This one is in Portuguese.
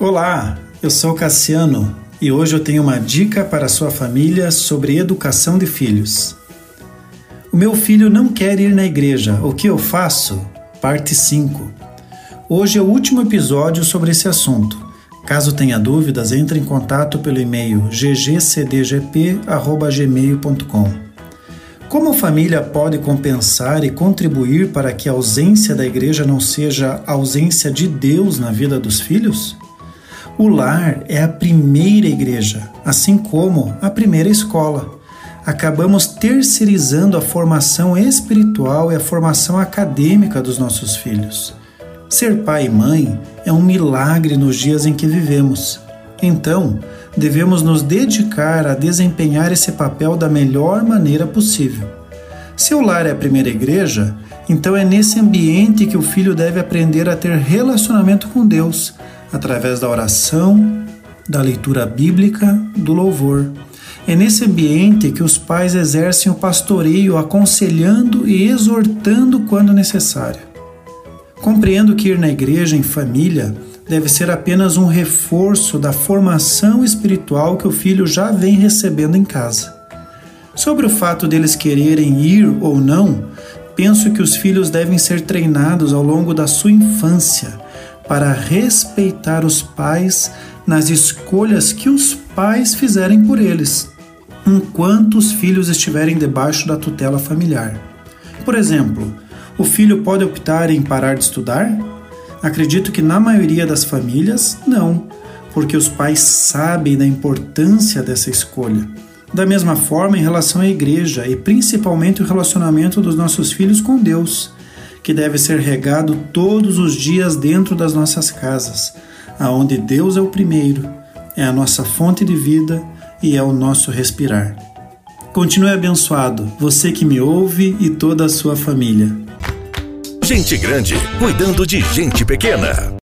Olá, eu sou Cassiano e hoje eu tenho uma dica para sua família sobre educação de filhos. O meu filho não quer ir na igreja, o que eu faço? Parte 5. Hoje é o último episódio sobre esse assunto. Caso tenha dúvidas, entre em contato pelo e-mail ggcdgp.gmail.com. Como a família pode compensar e contribuir para que a ausência da igreja não seja ausência de Deus na vida dos filhos? O lar é a primeira igreja, assim como a primeira escola. Acabamos terceirizando a formação espiritual e a formação acadêmica dos nossos filhos. Ser pai e mãe é um milagre nos dias em que vivemos. Então, devemos nos dedicar a desempenhar esse papel da melhor maneira possível. Se o lar é a primeira igreja, então é nesse ambiente que o filho deve aprender a ter relacionamento com Deus através da oração, da leitura bíblica, do louvor. É nesse ambiente que os pais exercem o pastoreio, aconselhando e exortando quando necessário. Compreendo que ir na igreja em família deve ser apenas um reforço da formação espiritual que o filho já vem recebendo em casa. Sobre o fato deles quererem ir ou não, penso que os filhos devem ser treinados ao longo da sua infância para respeitar os pais nas escolhas que os pais fizerem por eles, enquanto os filhos estiverem debaixo da tutela familiar. Por exemplo, o filho pode optar em parar de estudar? Acredito que na maioria das famílias, não, porque os pais sabem da importância dessa escolha. Da mesma forma, em relação à igreja e principalmente o relacionamento dos nossos filhos com Deus que deve ser regado todos os dias dentro das nossas casas, aonde Deus é o primeiro, é a nossa fonte de vida e é o nosso respirar. Continue abençoado, você que me ouve e toda a sua família. Gente grande cuidando de gente pequena.